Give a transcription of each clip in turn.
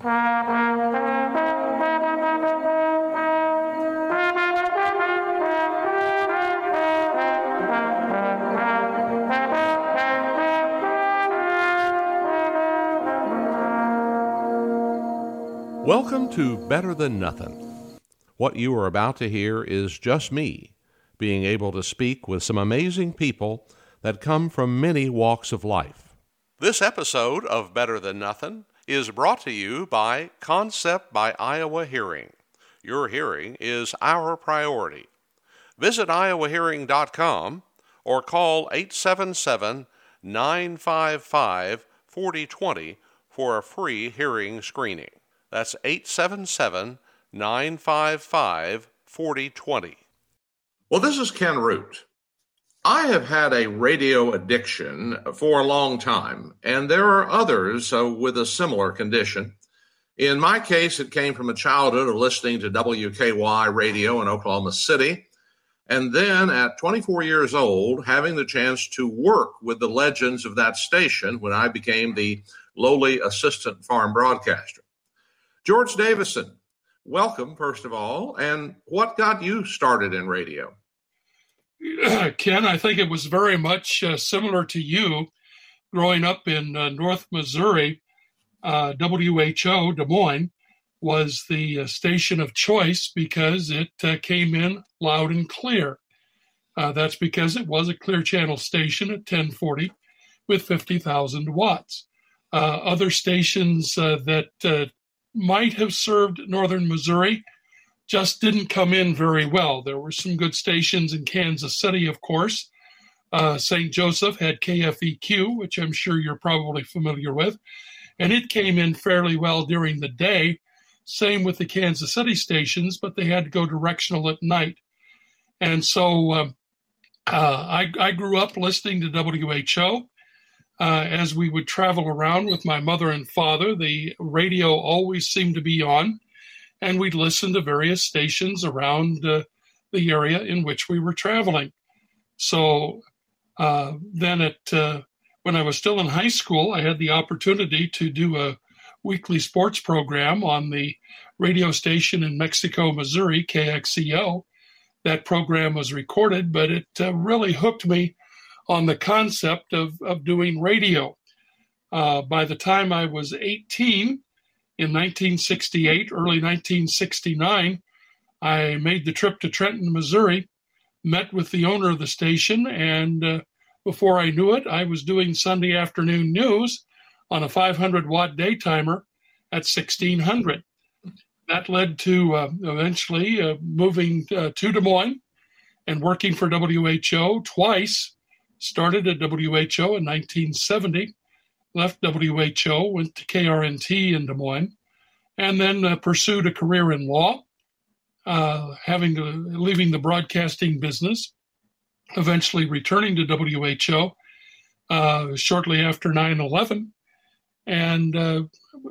Welcome to Better Than Nothing. What you are about to hear is just me being able to speak with some amazing people that come from many walks of life. This episode of Better Than Nothing is brought to you by Concept by Iowa Hearing. Your hearing is our priority. Visit iowahearing.com or call 877 955 4020 for a free hearing screening. That's 877 955 4020. Well, this is Ken Root. I have had a radio addiction for a long time, and there are others uh, with a similar condition. In my case, it came from a childhood of listening to WKY radio in Oklahoma City. And then at 24 years old, having the chance to work with the legends of that station when I became the lowly assistant farm broadcaster. George Davisson, welcome, first of all. And what got you started in radio? Ken, I think it was very much uh, similar to you growing up in uh, North Missouri. Uh, WHO Des Moines was the uh, station of choice because it uh, came in loud and clear. Uh, that's because it was a clear channel station at 1040 with 50,000 watts. other stations that might have served northern Missouri just didn't come in very well. There were some good stations in Kansas City, of course. Uh, St. Joseph had KFEQ, which I'm sure you're probably familiar with, and it came in fairly well during the day. Same with the Kansas City stations, but they had to go directional at night. And so um, uh, I, I, grew up listening to WHO. Uh, as we would travel around with my mother and father, the radio always seemed to be on, and we'd listen to various stations around uh, the area in which we were traveling. So uh, then, at uh, when I was still in high school, I had the opportunity to do a weekly sports program on the radio station in Mexico, Missouri, KXEL. That program was recorded, but it uh, really hooked me on the concept of, of doing radio. Uh, by the time I was 18 in 1968, early 1969, I made the trip to Trenton, Missouri, met with the owner of the station, and uh, before I knew it, I was doing Sunday afternoon news on a 500 watt day timer at 1600. That led to uh, eventually uh, moving uh, to Des Moines and working for WHO twice started at WHO in 1970, left WHO, went to KRNT in Des Moines, and then uh, pursued a career in law, uh, having leaving the broadcasting business, eventually returning to WHO uh, shortly after 9 11, and uh,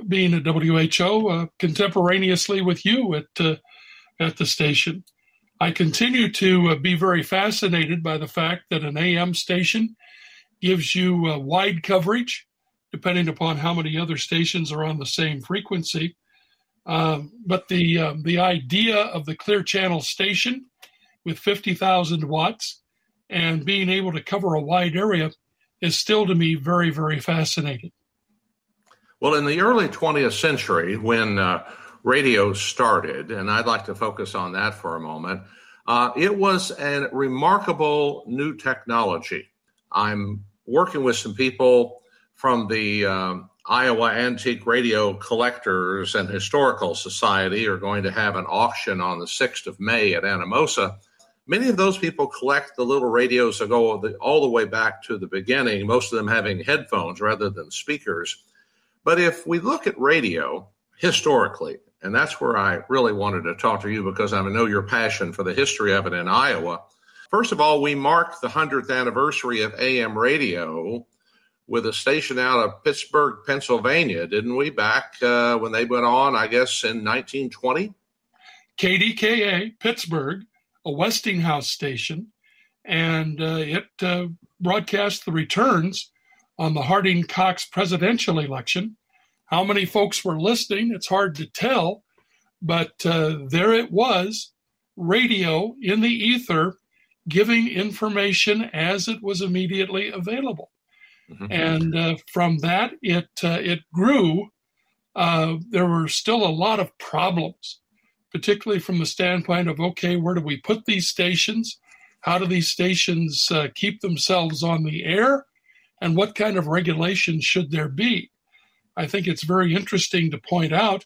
being at WHO uh, contemporaneously with you at, uh, at the station. I continue to be very fascinated by the fact that an AM station gives you wide coverage, depending upon how many other stations are on the same frequency. Uh, but the um, the idea of the clear channel station with 50,000 watts and being able to cover a wide area is still to me very very fascinating. Well, in the early 20th century, when uh, radio started, and I'd like to focus on that for a moment. Uh, it was a remarkable new technology. I'm working with some people from the um, Iowa Antique Radio Collectors and Historical Society are going to have an auction on the 6th of May at Anamosa. Many of those people collect the little radios that go all the way back to the beginning, most of them having headphones rather than speakers. But if we look at radio historically, and that's where I really wanted to talk to you because I know your passion for the history of it in Iowa. First of all, we marked the 100th anniversary of AM radio with a station out of Pittsburgh, Pennsylvania, didn't we? Back uh, when they went on, I guess, in 1920? KDKA, Pittsburgh, a Westinghouse station, and uh, it uh, broadcast the returns on the Harding Cox presidential election How many folks were listening? It's hard to tell, but uh, there it was radio in the ether giving information as it was immediately available. Mm-hmm. And uh, from that, it, uh, it grew. Uh, there were still a lot of problems, particularly from the standpoint of okay, where do we put these stations? How do these stations keep themselves on the air? And what kind of regulations should there be? I think it's very interesting to point out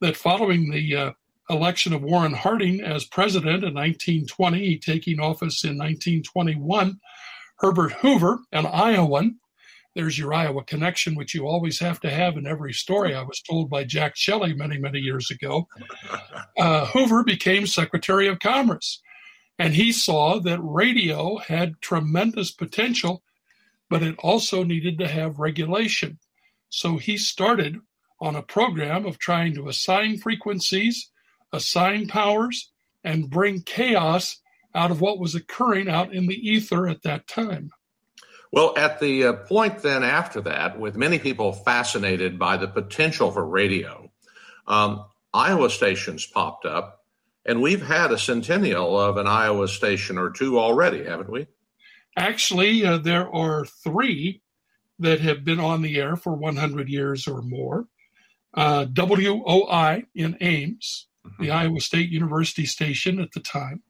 that following the uh, election of Warren Harding as president in 1920, taking office in 1921, Herbert Hoover, an Iowan, there's your Iowa connection, which you always have to have in every story. I was told by Jack Shelley many, many years ago. Uh, Hoover became Secretary of Commerce, and he saw that radio had tremendous potential, but it also needed to have regulation. So he started on a program of trying to assign frequencies, assign powers, and bring chaos out of what was occurring out in the ether at that time. Well, at the uh, point then after that, with many people fascinated by the potential for radio, um, Iowa stations popped up, and we've had a centennial of an Iowa station or two already, haven't we? Actually, uh, there are three that have been on the air for 100 years or more. Uh, WOI in Ames, mm-hmm. the Iowa State University station at the time.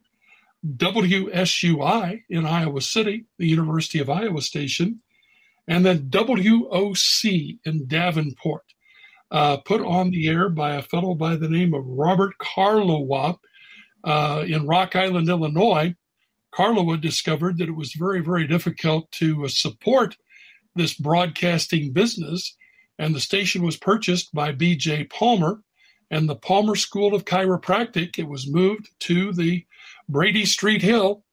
WSUI in Iowa City, the University of Iowa station. And then WOC in Davenport, uh, put on the air by a fellow by the name of Robert Karlowa uh, in Rock Island, Illinois. Karlowa discovered that it was very, very difficult to uh, support this broadcasting business, and the station was purchased by B.J. Palmer and the Palmer School of Chiropractic. It was moved to the Brady Street Hill,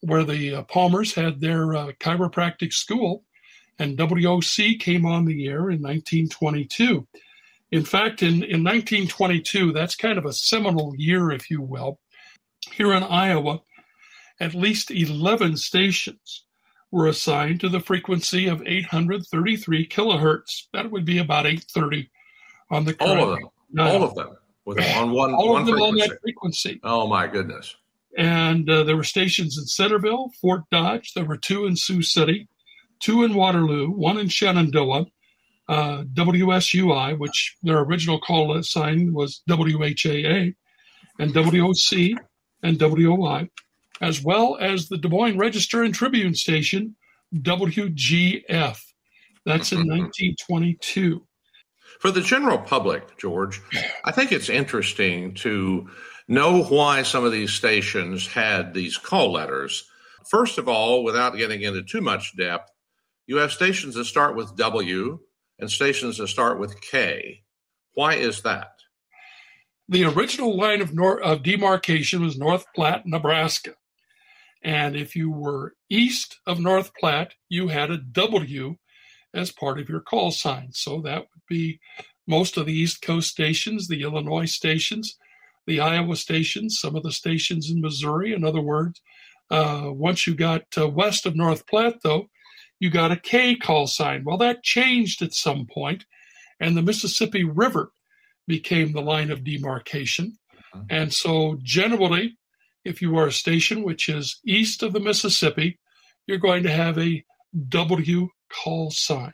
where the uh, Palmers had their uh, chiropractic school, and WOC came on the air in 1922. In fact, in, in 1922, that's kind of a seminal year, if you will. Here in Iowa, at least 11 stations were assigned to the frequency of 833 kilohertz. That would be about 830 on the all of them, all of them, with, on one all one of them frequency. on that frequency. Oh my goodness! And uh, there were stations in Centerville, Fort Dodge. There were two in Sioux City, two in Waterloo, one in Shenandoah. Uh, WSUI, which their original call sign was WHAA, and WOC and WOI as well as the Des Moines Register and Tribune station, WGF. That's in 1922. For the general public, George, I think it's interesting to know why some of these stations had these call letters. First of all, without getting into too much depth, you have stations that start with W and stations that start with K. Why is that? The original line of, nor- of demarcation was North Platte, Nebraska. And if you were east of North Platte, you had a W as part of your call sign. So that would be most of the East Coast stations, the Illinois stations, the Iowa stations, some of the stations in Missouri. In other words, uh, once you got uh, west of North Platte, though, you got a K call sign. Well, that changed at some point, and the Mississippi River became the line of demarcation. Mm-hmm. And so, generally, if you are a station which is east of the Mississippi, you're going to have a W call sign.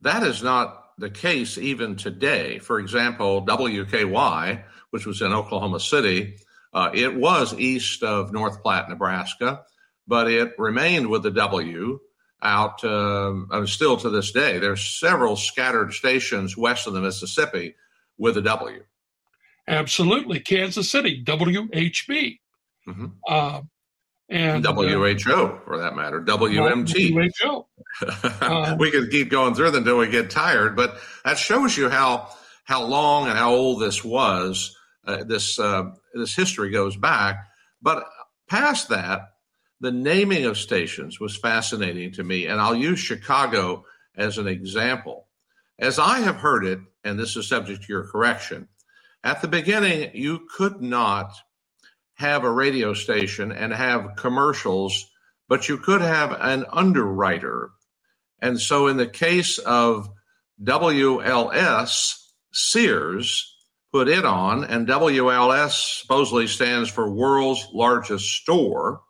That is not the case even today. For example, WKY, which was in Oklahoma City, uh, it was east of North Platte, Nebraska, but it remained with the W out uh, still to this day. There's several scattered stations west of the Mississippi with a W. Absolutely. Kansas City, WHB. Mm-hmm. Uh, and WHO, for that matter, WMT. WHO. we could keep going through them until we get tired, but that shows you how how long and how old this was. Uh, this uh, this history goes back, but past that, the naming of stations was fascinating to me, and I'll use Chicago as an example. As I have heard it, and this is subject to your correction, at the beginning you could not have a radio station and have commercials, but you could have an underwriter. And so, in the case of WLS, Sears put it on, and WLS supposedly stands for World's Largest Store.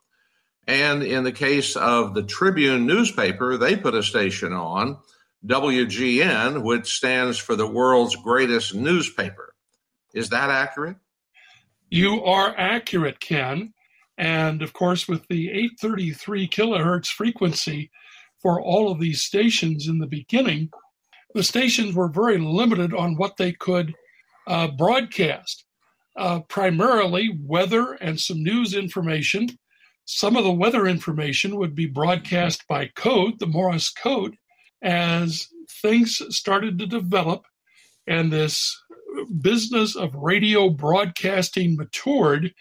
And in the case of the Tribune newspaper, they put a station on, WGN, which stands for the world's greatest newspaper. Is that accurate? You are accurate, Ken. And of course, with the 833 kilohertz frequency for all of these stations in the beginning, the stations were very limited on what they could uh, broadcast, uh, primarily weather and some news information. Some of the weather information would be broadcast by code, the Morse code, as things started to develop and this business of radio broadcasting matured.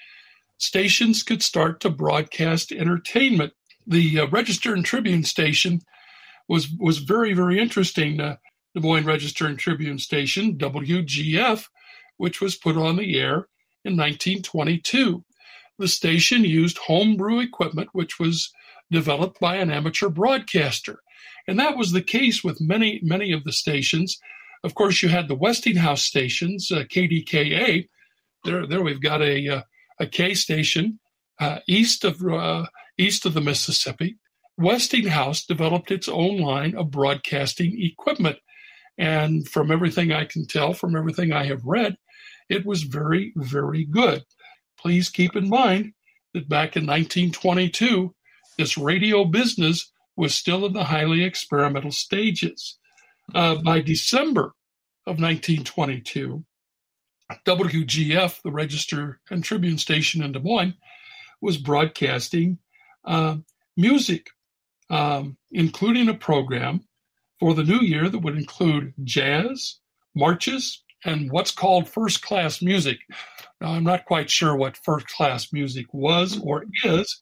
Stations could start to broadcast entertainment. The uh, Register and Tribune station was was very very interesting. Uh, Des Moines Register and Tribune station, WGF, which was put on the air in 1922. The station used homebrew equipment, which was developed by an amateur broadcaster. And that was the case with many, many of the stations. Of course, you had the Westinghouse stations, uh, KDKA. There, there we've got a, uh, a K station uh, east of uh, east of the Mississippi. Westinghouse developed its own line of broadcasting equipment. And from everything I can tell, from everything I have read, it was very, very good. Please keep in mind that back in 1922, this radio business was still in the highly experimental stages. Uh, by December of 1922, WGF, the Register and Tribune station in Des Moines, was broadcasting uh, music, um, including a program for the new year that would include jazz, marches, and what's called first class music. Now, I'm not quite sure what first class music was or is,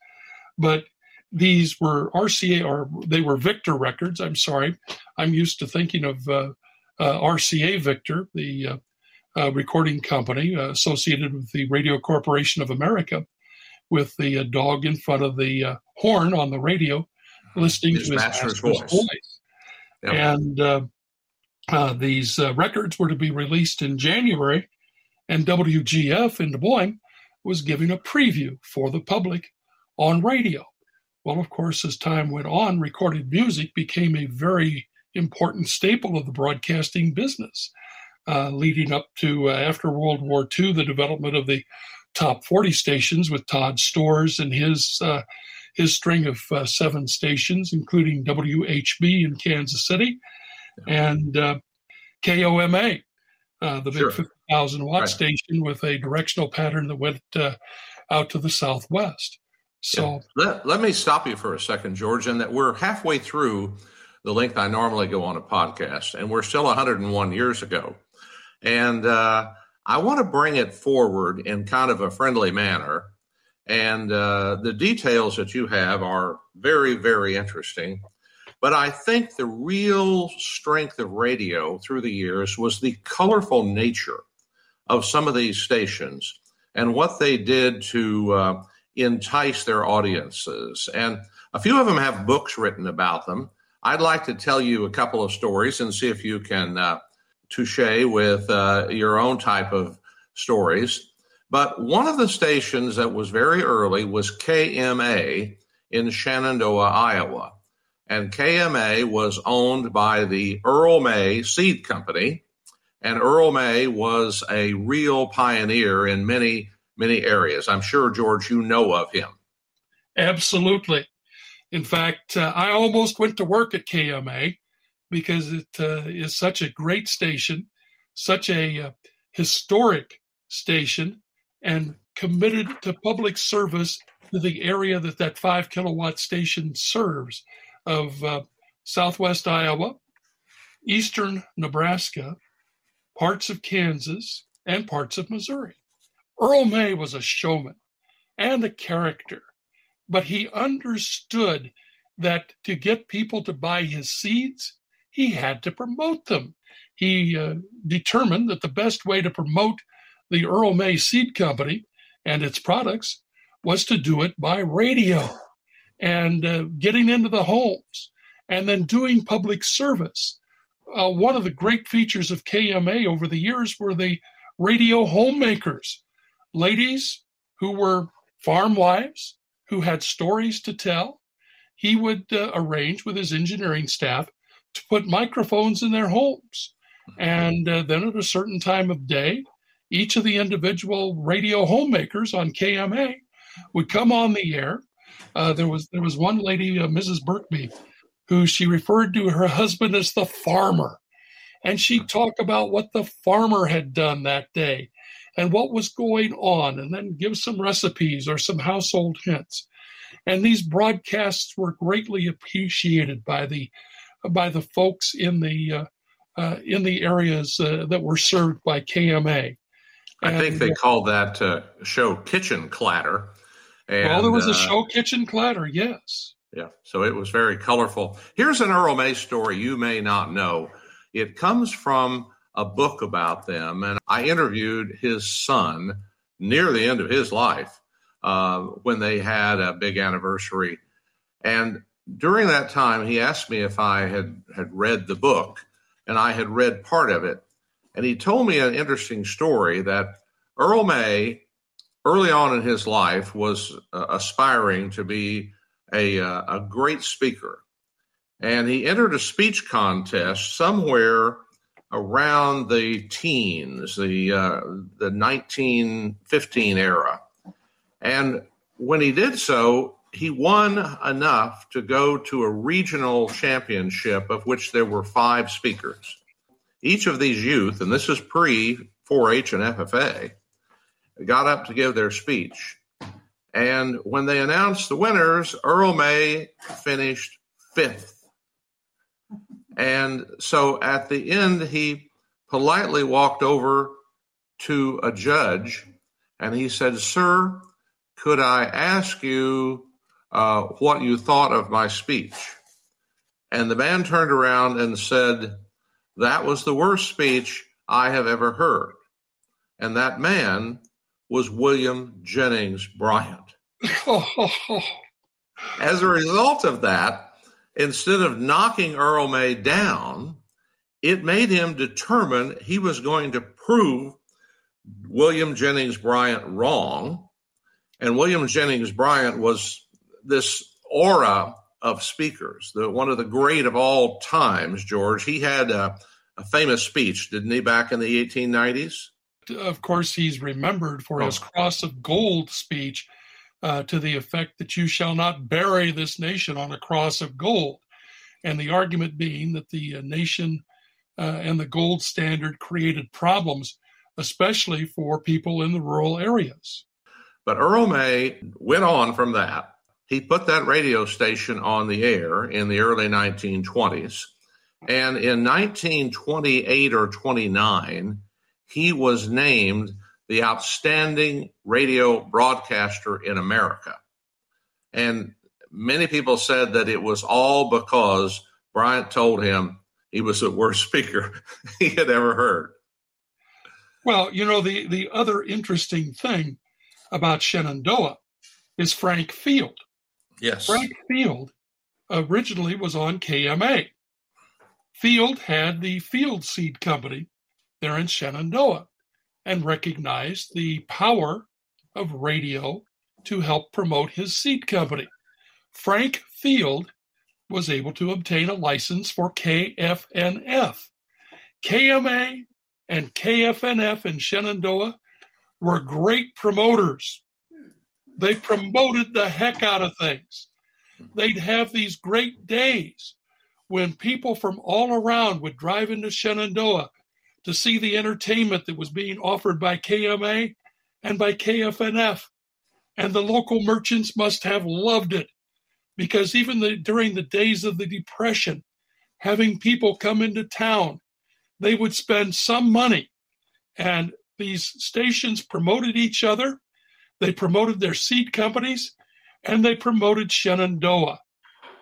but these were RCA or they were Victor records. I'm sorry. I'm used to thinking of uh, uh, RCA Victor, the uh, uh recording company uh, associated with the Radio Corporation of America, with the uh, dog in front of the horn on the radio, listening his to his master's, master's voice. voice. Yep. And uh, these uh, records were to be released in January, and WGF in Des Moines was giving a preview for the public on radio. Well, of course, as time went on, recorded music became a very important staple of the broadcasting business. Uh, leading up to uh, after World War II, the development of the top 40 stations with Todd Storz and his uh, his string of seven stations, including WHB in Kansas City and uh, KOMA, uh, the big sure. 50,000 watt right. station with a directional pattern that went uh, out to the southwest. So yeah. let, let me stop you for a second, George, and that we're halfway through the length I normally go on a podcast, and we're still 101 years ago. And uh, I want to bring it forward in kind of a friendly manner and uh, the details that you have are very, very interesting. But I think the real strength of radio through the years was the colorful nature of some of these stations and what they did to uh, entice their audiences. And a few of them have books written about them. I'd like to tell you a couple of stories and see if you can uh, touche with uh, your own type of stories. But one of the stations that was very early was KMA in Shenandoah, Iowa. And KMA was owned by the Earl May Seed Company. And Earl May was a real pioneer in many, many areas. I'm sure, George, you know of him. Absolutely. In fact, uh, I almost went to work at KMA because it uh, is such a great station, such a uh, historic station, and committed to public service to the area that that five kilowatt station serves of uh, southwest Iowa, eastern Nebraska, parts of Kansas, and parts of Missouri. Earl May was a showman and a character, but he understood that to get people to buy his seeds, he had to promote them. He uh, determined that the best way to promote the Earl May Seed Company and its products was to do it by radio and uh, getting into the homes and then doing public service. uh, one of the great features of KMA over the years were the radio homemakers, ladies who were farm wives who had stories to tell. He would uh, arrange with his engineering staff to put microphones in their homes. And uh, then at a certain time of day, each of the individual radio homemakers on KMA would come on the air. Uh, there was there was one lady, uh, Mrs. Birkby, who she referred to her husband as the farmer, and she'd talk about what the farmer had done that day and what was going on, and then give some recipes or some household hints. And these broadcasts were greatly appreciated by the by the folks in the uh, uh, in the areas uh, that were served by KMA. I think they called that uh, show Kitchen Klatter. And, well, there was a uh, show Kitchen Klatter, yes. Yeah, so it was very colorful. Here's an Earl May story you may not know. It comes from a book about them, and I interviewed his son near the end of his life uh, when they had a big anniversary. And during that time, he asked me if I had, had read the book, and I had read part of it. And he told me an interesting story that Earl May, early on in his life, was uh, aspiring to be a, uh, a great speaker. And he entered a speech contest somewhere around the teens, the, uh, the 1915 era. And when he did so, he won enough to go to a regional championship of which there were five speakers. Each of these youth, and this is pre 4 H and FFA, got up to give their speech. And when they announced the winners, Earl May finished fifth. And so at the end, he politely walked over to a judge and he said, Sir, could I ask you uh, what you thought of my speech? And the man turned around and said, that was the worst speech I have ever heard. And that man was William Jennings Bryant. As a result of that, instead of knocking Earl May down, it made him determine he was going to prove William Jennings Bryant wrong. And William Jennings Bryant was this aura of speakers, the, one of the great of all times, George. He had a, a famous speech, didn't he, back in the 1890s? Of course, he's remembered for oh. his Cross of Gold speech uh, to the effect that you shall not bury this nation on a cross of gold. And the argument being that the uh, nation uh, and the gold standard created problems, especially for people in the rural areas. But Earl May went on from that he put that radio station on the air in the early 1920s. And in 1928 or 29, he was named the outstanding radio broadcaster in America. And many people said that it was all because Bryant told him he was the worst speaker he had ever heard. Well, you know, the, the other interesting thing about Shenandoah is Frank Field. Yes. Frank Field originally was on KMA. Field had the Field Seed Company there in Shenandoah and recognized the power of radio to help promote his seed company. Frank Field was able to obtain a license for KFNF. KMA and KFNF in Shenandoah were great promoters they promoted the heck out of things. They'd have these great days when people from all around would drive into Shenandoah to see the entertainment that was being offered by KMA and by KFNF. And the local merchants must have loved it because even the, during the days of the Depression, having people come into town, they would spend some money. And these stations promoted each other they promoted their seed companies and they promoted Shenandoah,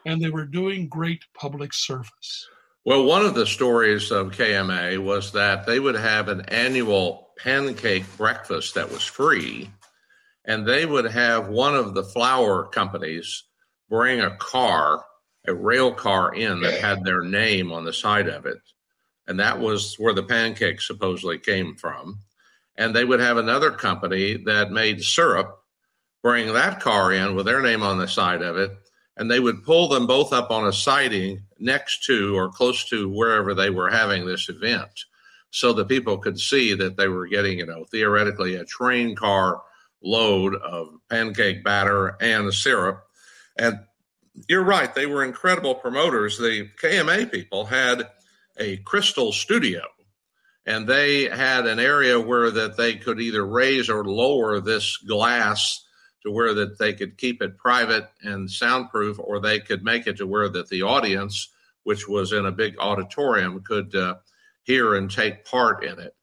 and they were doing great public service. Well, one of the stories of KMA was that they would have an annual pancake breakfast that was free, and they would have one of the flour companies bring a car, a rail car in that had their name on the side of it. and that was where the pancakes supposedly came from. And they would have another company that made syrup, bring that car in with their name on the side of it, and they would pull them both up on a siding next to or close to wherever they were having this event so that people could see that they were getting, you know, theoretically a train car load of pancake batter and syrup. And you're right, they were incredible promoters. The KMA people had a crystal studio and they had an area where that they could either raise or lower this glass to where that they could keep it private and soundproof or they could make it to where that the audience which was in a big auditorium could uh, hear and take part in it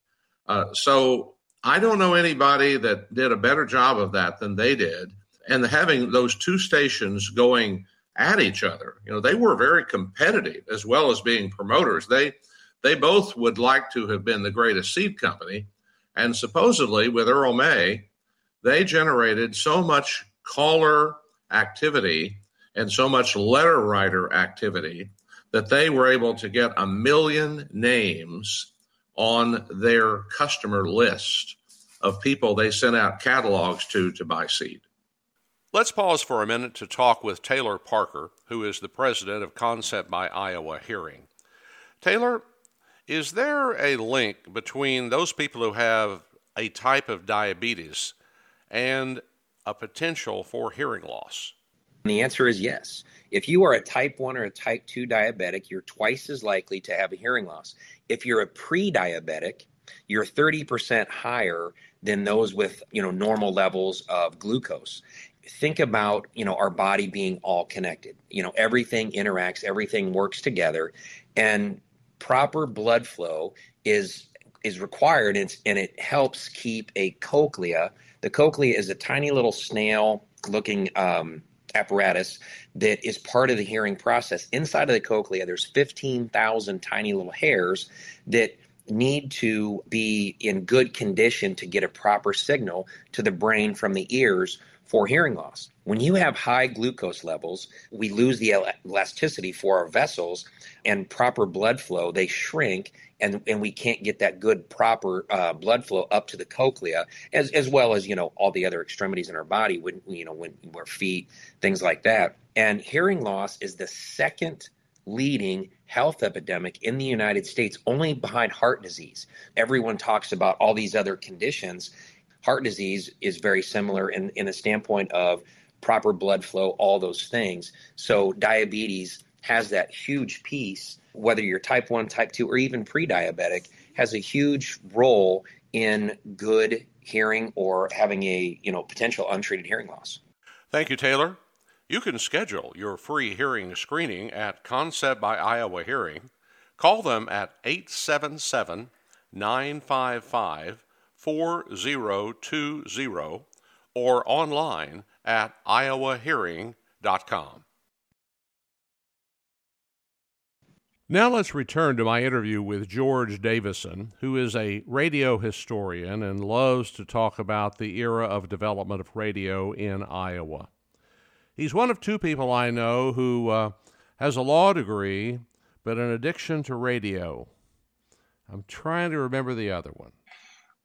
uh, so i don't know anybody that did a better job of that than they did and having those two stations going at each other. You know, they were very competitive as well as being promoters. They they both would like to have been the greatest seed company, and supposedly with Earl May, they generated so much caller activity and so much letter writer activity that they were able to get a million names on their customer list of people they sent out catalogs to to buy seed. Let's pause for a minute to talk with Taylor Parker, who is the president of Concept by Iowa Hearing. Taylor, is there a link between those people who have a type of diabetes and a potential for hearing loss? And the answer is yes. If you are a type 1 or a type 2 diabetic, you're twice as likely to have a hearing loss. If you're a pre diabetic, you're 30% higher than those with you know normal levels of glucose think about you know our body being all connected you know everything interacts everything works together and proper blood flow is is required and, and it helps keep a cochlea the cochlea is a tiny little snail looking um, apparatus that is part of the hearing process inside of the cochlea there's 15000 tiny little hairs that need to be in good condition to get a proper signal to the brain from the ears for hearing loss. When you have high glucose levels, we lose the elasticity for our vessels and proper blood flow, they shrink and, and we can't get that good proper uh, blood flow up to the cochlea as, as well as, you know, all the other extremities in our body when, you know, when our feet, things like that. And hearing loss is the second leading health epidemic in the United States, only behind heart disease. Everyone talks about all these other conditions, heart disease is very similar in, in the standpoint of proper blood flow, all those things. So diabetes has that huge piece, whether you're type 1, type 2, or even pre diabetic, has a huge role in good hearing or having a you know potential untreated hearing loss. Thank you, Taylor. You can schedule your free hearing screening at Concept by Iowa Hearing. Call them at 877 955 4020 or online at iowahearing.com. Now let's return to my interview with George Davisson, who is a radio historian and loves to talk about the era of development of radio in Iowa. He's one of two people I know who uh, has a law degree but an addiction to radio. I'm trying to remember the other one.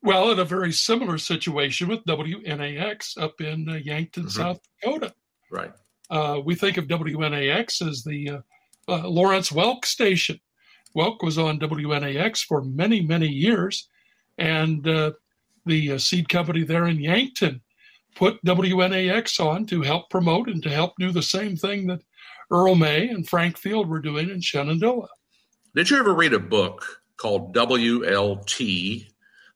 Well, in a very similar situation with WNAX up in uh, Yankton, mm-hmm. South Dakota. Right. Uh, we think of WNAX as the uh, Lawrence Welk station. Welk was on WNAX for many, many years, and uh, the uh, seed company there in Yankton put WNAX on to help promote and to help do the same thing that Earl May and Frank Field were doing in Shenandoah. Did you ever read a book called WLT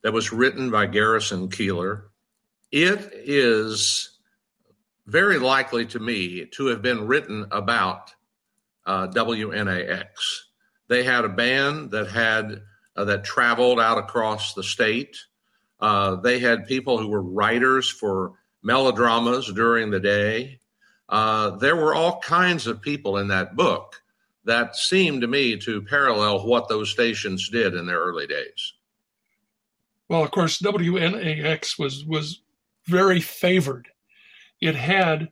that was written by Garrison Keillor. It is very likely to me to have been written about uh, WNAX. They had a band that had uh, that traveled out across the state. Uh, they had people who were writers for melodramas during the day. Uh, there were all kinds of people in that book that seemed to me to parallel what those stations did in their early days. Well, of course, WNAX was was very favored. It had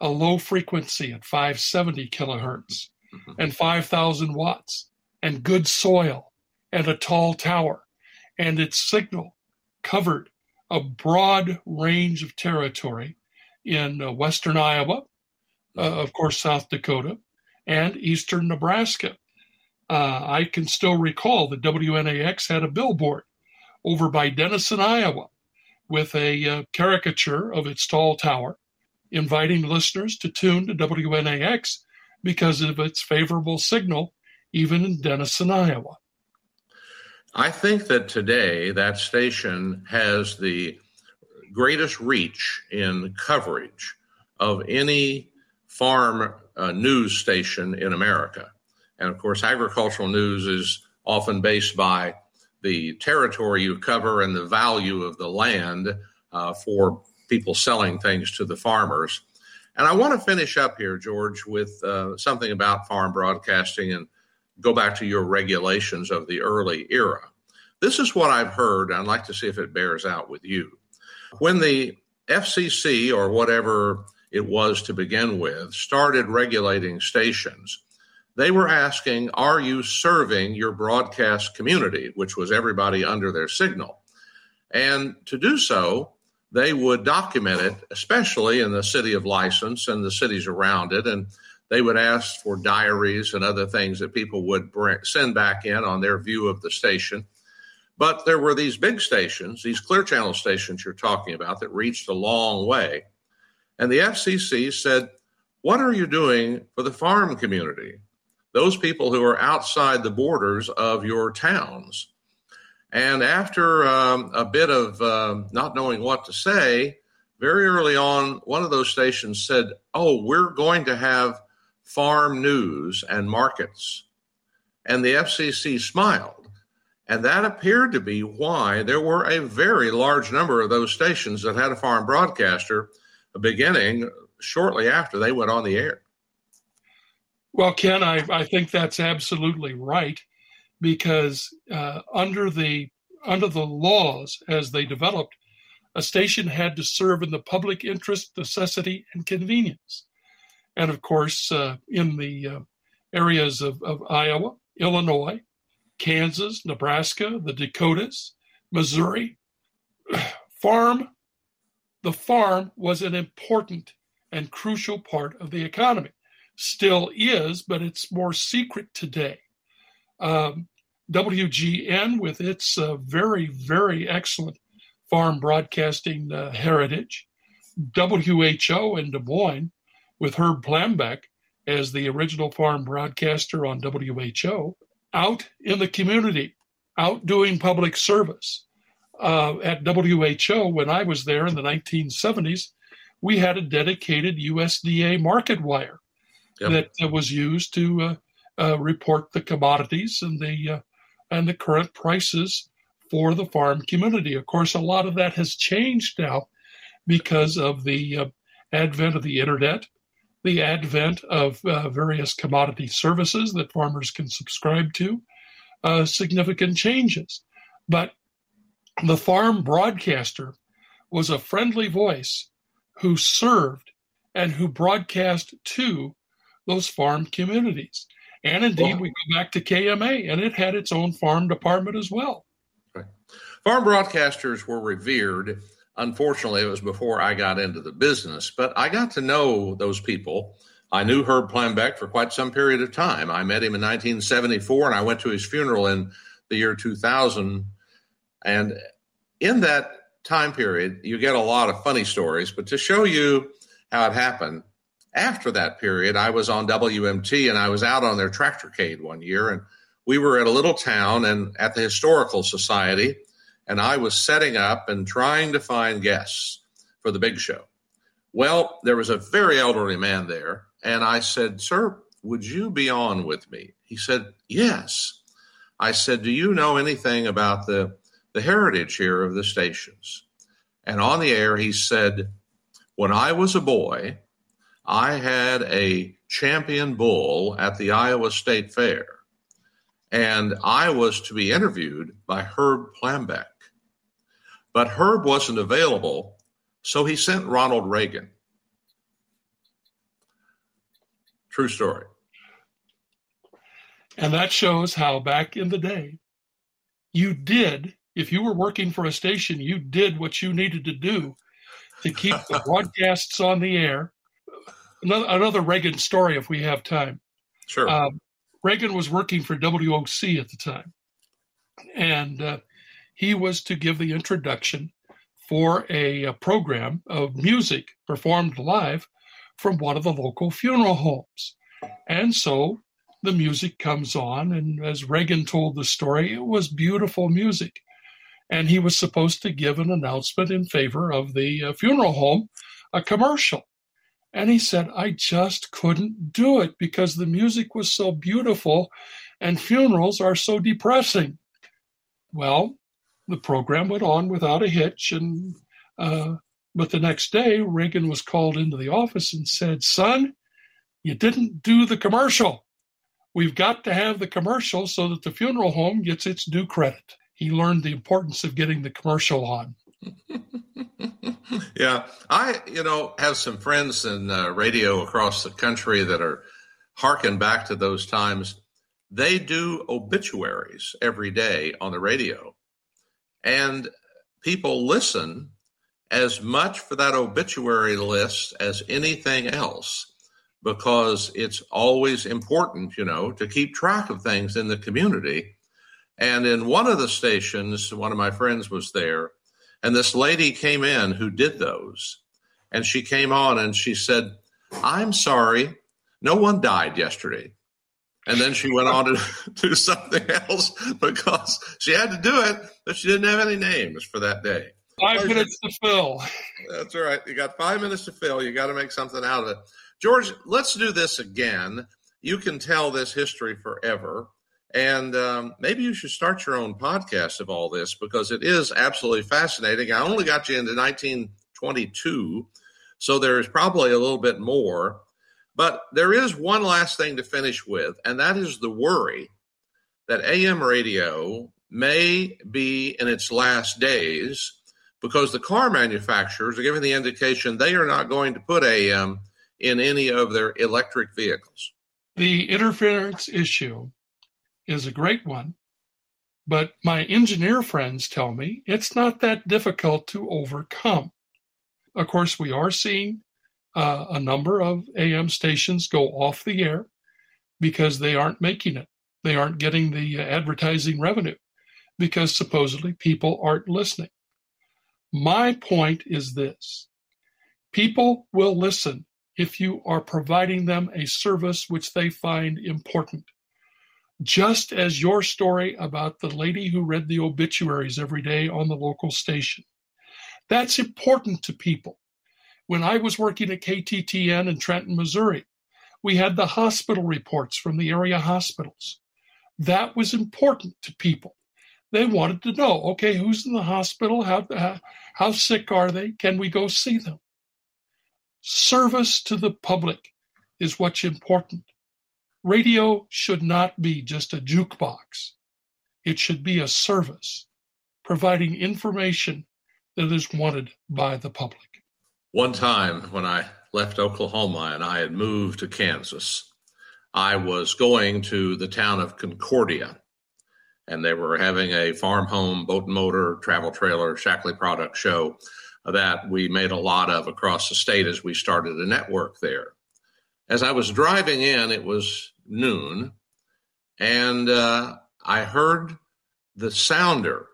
a low frequency at 570 kilohertz mm-hmm. and 5,000 watts and good soil and a tall tower, and its signal covered a broad range of territory in uh, western Iowa, uh, of course, South Dakota, and eastern Nebraska. Uh, I can still recall that WNAX had a billboard over by Denison, Iowa, with a uh, caricature of its tall tower, inviting listeners to tune to WNAX because of its favorable signal, even in Denison, Iowa. I think that today that station has the greatest reach in coverage of any farm uh, news station in America. And of course, agricultural news is often based by the territory you cover and the value of the land uh, for people selling things to the farmers. And I want to finish up here, George, with uh, something about farm broadcasting and go back to your regulations of the early era. This is what I've heard. I'd like to see if it bears out with you. When the FCC or whatever it was to begin with started regulating stations, they were asking, Are you serving your broadcast community, which was everybody under their signal? And to do so, they would document it, especially in the city of license and the cities around it. And they would ask for diaries and other things that people would bring, send back in on their view of the station. But there were these big stations, these clear channel stations you're talking about, that reached a long way. And the FCC said, What are you doing for the farm community? those people who are outside the borders of your towns. And after um, a bit of uh, not knowing what to say, very early on, one of those stations said, Oh, we're going to have farm news and markets. And the FCC smiled. And that appeared to be why there were a very large number of those stations that had a farm broadcaster beginning shortly after they went on the air. Well, Ken, I, I think that's absolutely right because uh, under the under the laws as they developed, a station had to serve in the public interest, necessity, and convenience. And of course, uh, in the uh, areas of, of Iowa, Illinois, Kansas, Nebraska, the Dakotas, Missouri, farm, the farm was an important and crucial part of the economy still is, but it's more secret today. Um, WGN, with its uh, very, very excellent farm broadcasting uh, heritage, WHO in Des Moines, with Herb Plambeck as the original farm broadcaster on WHO, out in the community, out doing public service. Uh, at WHO, when I was there in the 1970s, we had a dedicated USDA market wire yep. that was used to uh, report the commodities and the uh, and the current prices for the farm community. Of course, a lot of that has changed now because of the uh, advent of the internet, the advent of uh, various commodity services that farmers can subscribe to, uh, significant changes. But the farm broadcaster was a friendly voice who served and who broadcast to those farm communities. And indeed, well, we go back to KMA, and it had its own farm department as well. Right. Farm broadcasters were revered. Unfortunately, it was before I got into the business, but I got to know those people. I knew Herb Plambeck for quite some period of time. I met him in 1974, and I went to his funeral in the year 2000. And in that time period, you get a lot of funny stories, but to show you how it happened, after that period, I was on WMT and I was out on their tractorcade one year, and we were at a little town and at the Historical Society, and I was setting up and trying to find guests for the big show. Well, there was a very elderly man there, and I said, Sir, would you be on with me? He said, Yes. I said, Do you know anything about the, the heritage here of the stations? And on the air, he said, When I was a boy, I had a champion bull at the Iowa State Fair, and I was to be interviewed by Herb Plambeck. But Herb wasn't available, so he sent Ronald Reagan. True story. And that shows how back in the day, you did, if you were working for a station, you did what you needed to do to keep the broadcasts on the air. Another, another Reagan story, if we have time. Sure. Um, Reagan was working for WOC at the time, and uh, he was to give the introduction for a, a, program of music performed live from one of the local funeral homes. And so the music comes on, and as Reagan told the story, it was beautiful music. And he was supposed to give an announcement in favor of the uh, funeral home, a commercial. And he said, I just couldn't do it because the music was so beautiful and funerals are so depressing. Well, the program went on without a hitch. And uh, but the next day, Reagan was called into the office and said, "Son, you didn't do the commercial. We've got to have the commercial so that the funeral home gets its due credit." He learned the importance of getting the commercial on. yeah, I you know have some friends in uh, radio across the country that are harking back to those times. They do obituaries every day on the radio and people listen as much for that obituary list as anything else because it's always important, you know, to keep track of things in the community. And in one of the stations, one of my friends was there, and this lady came in who did those. And she came on and she said, I'm sorry, no one died yesterday. And then she went on to do something else because she had to do it, but she didn't have any names for that day. Five minutes to fill. That's right. You got five minutes to fill. You got to make something out of it. George, let's do this again. You can tell this history forever. And um, maybe you should start your own podcast of all this because it is absolutely fascinating. I only got you into 1922, so there's probably a little bit more. But there is one last thing to finish with, and that is the worry that AM radio may be in its last days because the car manufacturers are giving the indication they are not going to put AM in any of their electric vehicles. The interference issue is a great one, but my engineer friends tell me it's not that difficult to overcome. Of course, we are seeing uh, a number of AM stations go off the air because they aren't making it. They aren't getting the advertising revenue because supposedly people aren't listening. My point is this people will listen if you are providing them a service which they find important. Just as your story about the lady who read the obituaries every day on the local station. That's important to people. When I was working at KTTN in Trenton, Missouri, we had the hospital reports from the area hospitals. That was important to people. They wanted to know, okay, who's in the hospital? How, how, how sick are they? Can we go see them? Service to the public is what's important. Radio should not be just a jukebox. It should be a service, providing information that is wanted by the public. One time when I left Oklahoma and I had moved to Kansas, I was going to the town of Concordia, and they were having a farm home, boat and motor, travel trailer, Shackley product show that we made a lot of across the state as we started a network there. As I was driving in, it was noon, and uh, I heard the sounder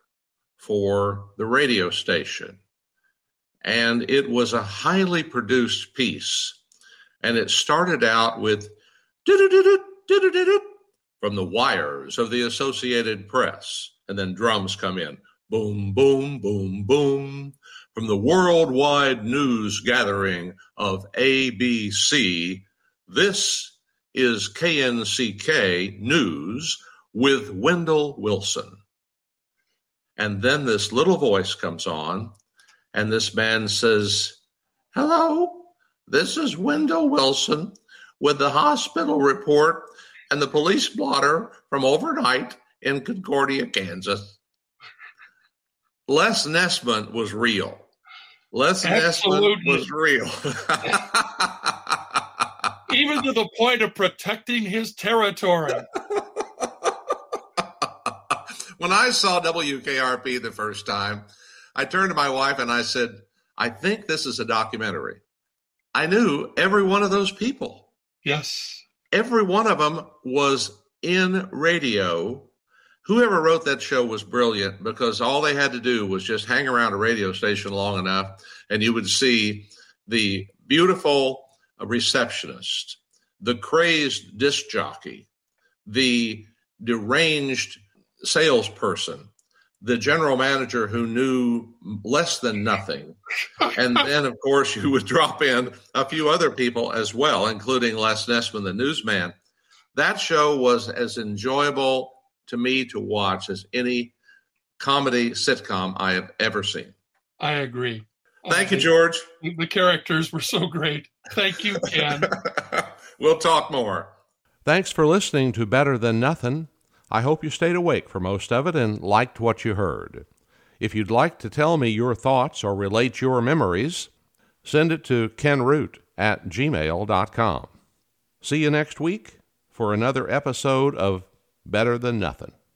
for the radio station and it was a highly produced piece. And it started out with from the wires of the Associated Press, and then drums come in boom, boom, boom, boom from the worldwide news gathering of ABC. This is KNCK News with Wendell Wilson. And then this little voice comes on and this man says, Hello, this is Wendell Wilson with the hospital report and the police blotter from overnight in Concordia, Kansas. Les Nessman was real. Les Absolutely. Was real. Even to the point of protecting his territory. when I saw WKRP the first time, I turned to my wife and I said, I think this is a documentary. I knew every one of those people. Yes. Every one of them was in radio. Whoever wrote that show was brilliant because all they had to do was just hang around a radio station long enough and you would see the beautiful receptionist, the crazed disc jockey, the deranged salesperson, the general manager who knew less than nothing. And then, of course, you would drop in a few other people as well, including Les Nessman, the newsman. That show was as enjoyable to me to watch as any comedy sitcom I have ever seen. I agree. Thank you, George. The characters were so great. Thank you, Ken. we'll talk more. Thanks for listening to Better Than Nothing. I hope you stayed awake for most of it and liked what you heard. If you'd like to tell me your thoughts or relate your memories, send it to kenroot at gmail.com. See you next week for another episode of Better Than Nothing.